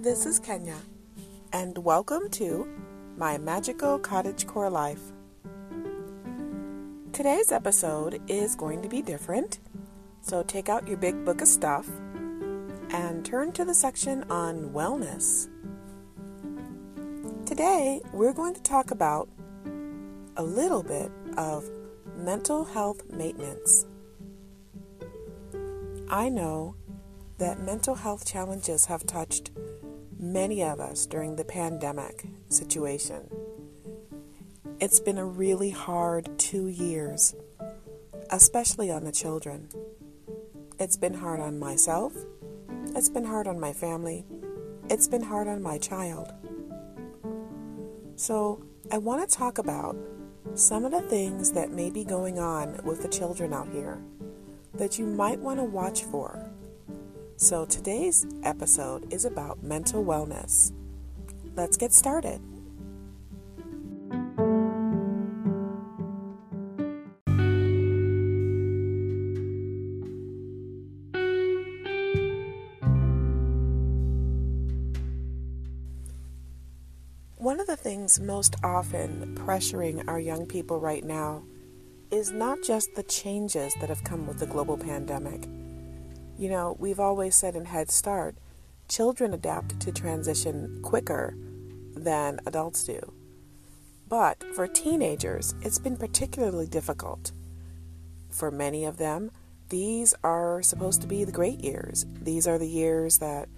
This is Kenya, and welcome to my magical cottage core life. Today's episode is going to be different, so take out your big book of stuff and turn to the section on wellness. Today, we're going to talk about a little bit of mental health maintenance. I know that mental health challenges have touched many of us during the pandemic situation. It's been a really hard two years, especially on the children. It's been hard on myself, it's been hard on my family, it's been hard on my child. So, I want to talk about some of the things that may be going on with the children out here that you might want to watch for. So, today's episode is about mental wellness. Let's get started. One of the things most often pressuring our young people right now is not just the changes that have come with the global pandemic. You know, we've always said in Head Start, children adapt to transition quicker than adults do. But for teenagers, it's been particularly difficult. For many of them, these are supposed to be the great years. These are the years that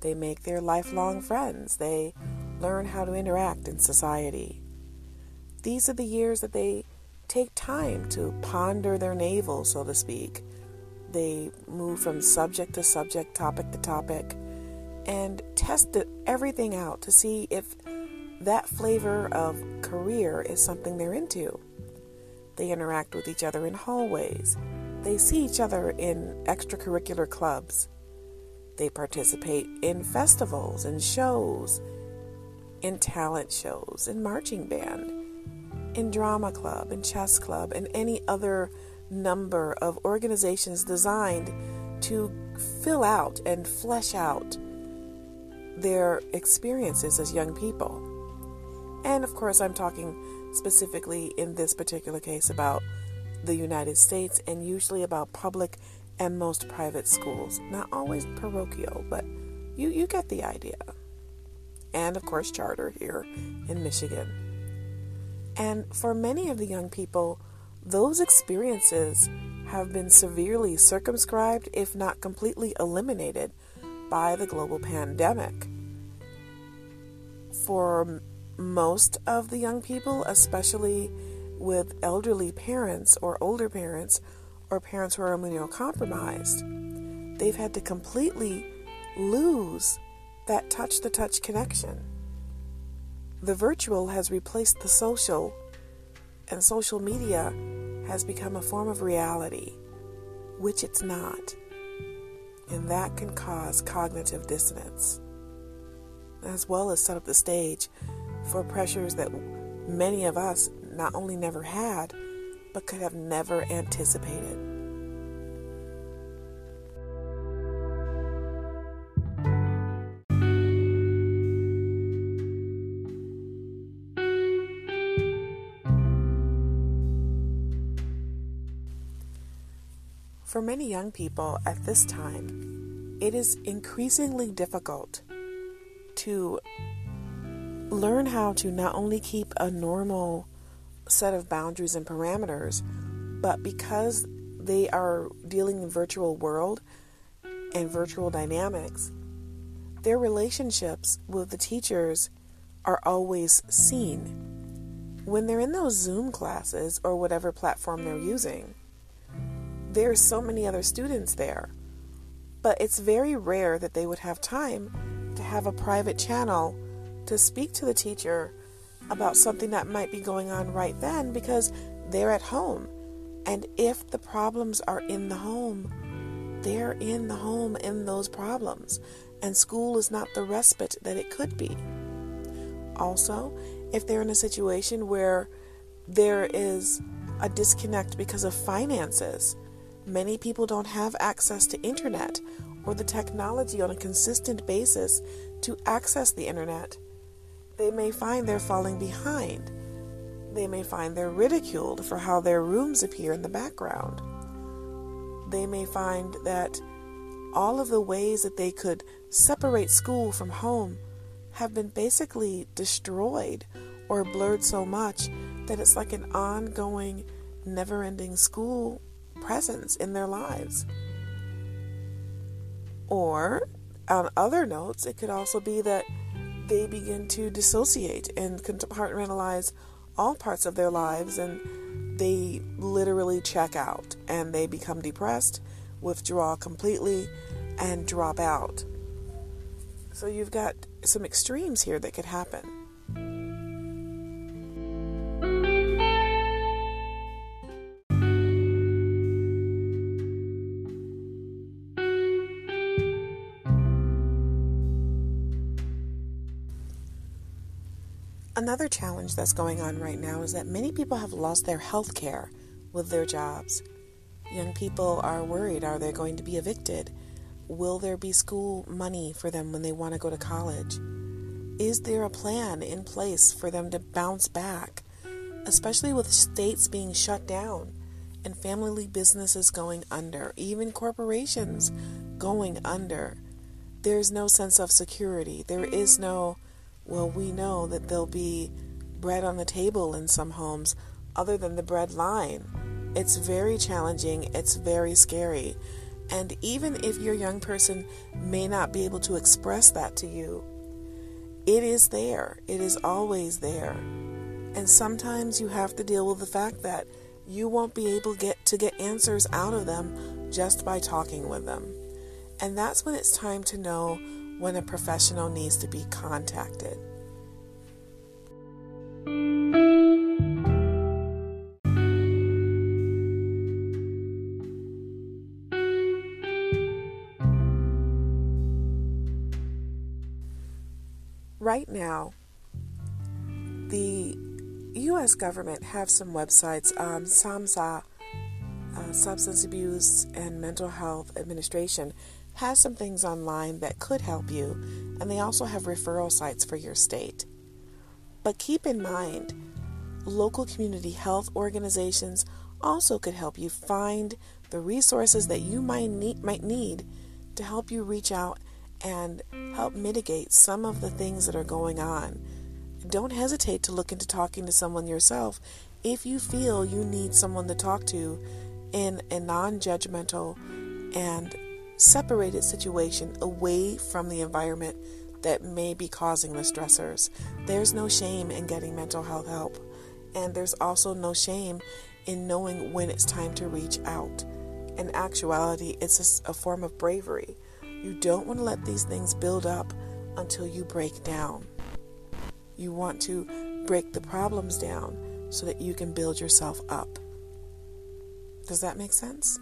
they make their lifelong friends. They learn how to interact in society. These are the years that they take time to ponder their navel, so to speak. They move from subject to subject, topic to topic, and test everything out to see if that flavor of career is something they're into. They interact with each other in hallways. They see each other in extracurricular clubs. They participate in festivals and shows, in talent shows, in marching band in drama club, in chess club, and any other number of organizations designed to fill out and flesh out their experiences as young people. And of course, I'm talking specifically in this particular case about the United States and usually about public and most private schools. Not always parochial, but you, you get the idea. And of course, charter here in Michigan. And for many of the young people, those experiences have been severely circumscribed, if not completely eliminated, by the global pandemic. For most of the young people, especially with elderly parents or older parents or parents who are immunocompromised, they've had to completely lose that touch to touch connection. The virtual has replaced the social, and social media has become a form of reality, which it's not. And that can cause cognitive dissonance, as well as set up the stage for pressures that many of us not only never had, but could have never anticipated. Many young people at this time, it is increasingly difficult to learn how to not only keep a normal set of boundaries and parameters, but because they are dealing in virtual world and virtual dynamics, their relationships with the teachers are always seen. When they're in those Zoom classes or whatever platform they're using, there's so many other students there. But it's very rare that they would have time to have a private channel to speak to the teacher about something that might be going on right then because they're at home. And if the problems are in the home, they're in the home in those problems. And school is not the respite that it could be. Also, if they're in a situation where there is a disconnect because of finances, Many people don't have access to internet or the technology on a consistent basis to access the internet, they may find they're falling behind. They may find they're ridiculed for how their rooms appear in the background. They may find that all of the ways that they could separate school from home have been basically destroyed or blurred so much that it's like an ongoing, never ending school presence in their lives. Or, on other notes, it could also be that they begin to dissociate and compartmentalize all parts of their lives and they literally check out and they become depressed, withdraw completely, and drop out. So you've got some extremes here that could happen. Another challenge that's going on right now is that many people have lost their health care with their jobs. Young people are worried are they going to be evicted? Will there be school money for them when they want to go to college? Is there a plan in place for them to bounce back, especially with states being shut down and family businesses going under, even corporations going under? There's no sense of security. There is no well, we know that there'll be bread on the table in some homes other than the bread line. It's very challenging, it's very scary. And even if your young person may not be able to express that to you, it is there. It is always there. And sometimes you have to deal with the fact that you won't be able get to get answers out of them just by talking with them. And that's when it's time to know when a professional needs to be contacted. Right now, the U.S. government have some websites. Um, SAMHSA, uh, Substance Abuse and Mental Health Administration, has some things online that could help you, and they also have referral sites for your state. But keep in mind, local community health organizations also could help you find the resources that you might need, might need to help you reach out and help mitigate some of the things that are going on. Don't hesitate to look into talking to someone yourself if you feel you need someone to talk to in a non judgmental and separated situation away from the environment that may be causing the stressors. There's no shame in getting mental health help, and there's also no shame in knowing when it's time to reach out. In actuality, it's a, form of bravery. You don't want to let these things build up until you break down. You want to break the problems down so that you can build yourself up. Does that make sense?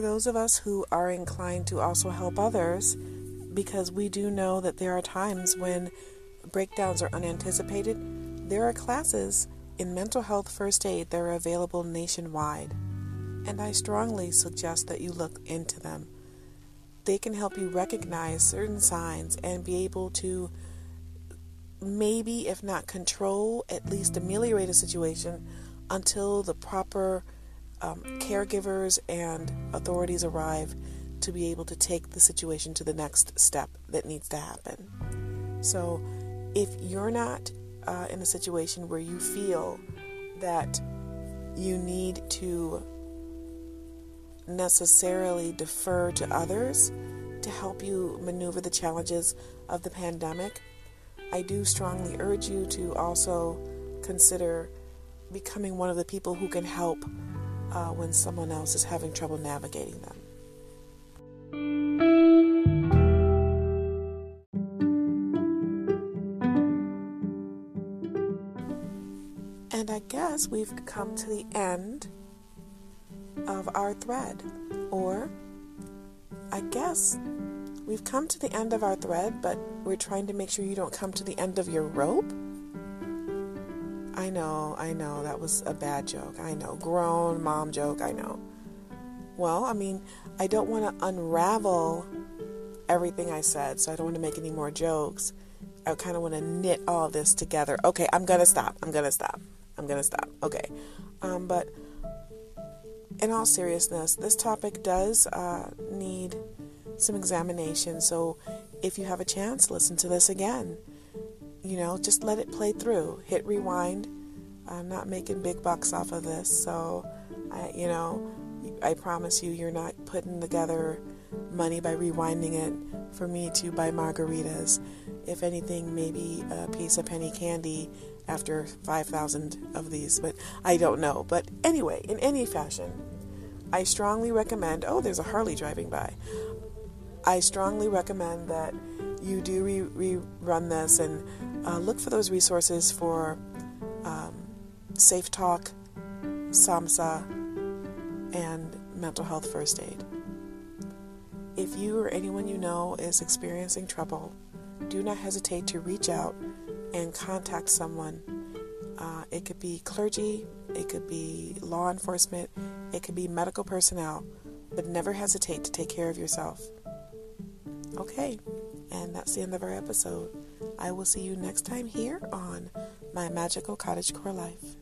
Those of us who are inclined to also help others, because we do know that there are times when breakdowns are unanticipated, there are classes in mental health first aid that are available nationwide. And I strongly suggest that you look into them. They can help you recognize certain signs and be able to maybe, if not control, at least ameliorate a situation until the proper um, caregivers and authorities arrive to be able to take the situation to the next step that needs to happen. So, if you're not uh, in a situation where you feel that you need to necessarily defer to others to help you maneuver the challenges of the pandemic, I do strongly urge you to also consider becoming one of the people who can help uh, when someone else is having trouble navigating them. And I guess we've come to the end of our thread, or I guess we've come to the end of our thread, but we're trying to make sure you don't come to the end of your rope. I know, I know, that was a bad joke. I know, grown mom joke, I know. Well, I mean, I don't want to unravel everything I said, so I don't want to make any more jokes. I kind of want to knit all this together. Okay, I'm going to stop. I'm going to stop. I'm going to stop. Okay. Um, but in all seriousness, this topic does uh, need some examination. So if you have a chance, listen to this again. You know, just let it play through. Hit rewind. I'm not making big bucks off of this, so I, you know, I promise you, you're not putting together money by rewinding it for me to buy margaritas. If anything, maybe a piece of penny candy after 5,000 of these, but I don't know. But anyway, in any fashion, I strongly recommend. Oh, there's a Harley driving by. I strongly recommend that you do re- rerun this and uh, look for those resources for Safe Talk, SAMHSA, and mental health first aid. If you or anyone you know is experiencing trouble, do not hesitate to reach out and contact someone. Uh, it could be clergy, it could be law enforcement, it could be medical personnel, but never hesitate to take care of yourself. Okay, and that's the end of our episode. I will see you next time here on My Magical Cottagecore Life.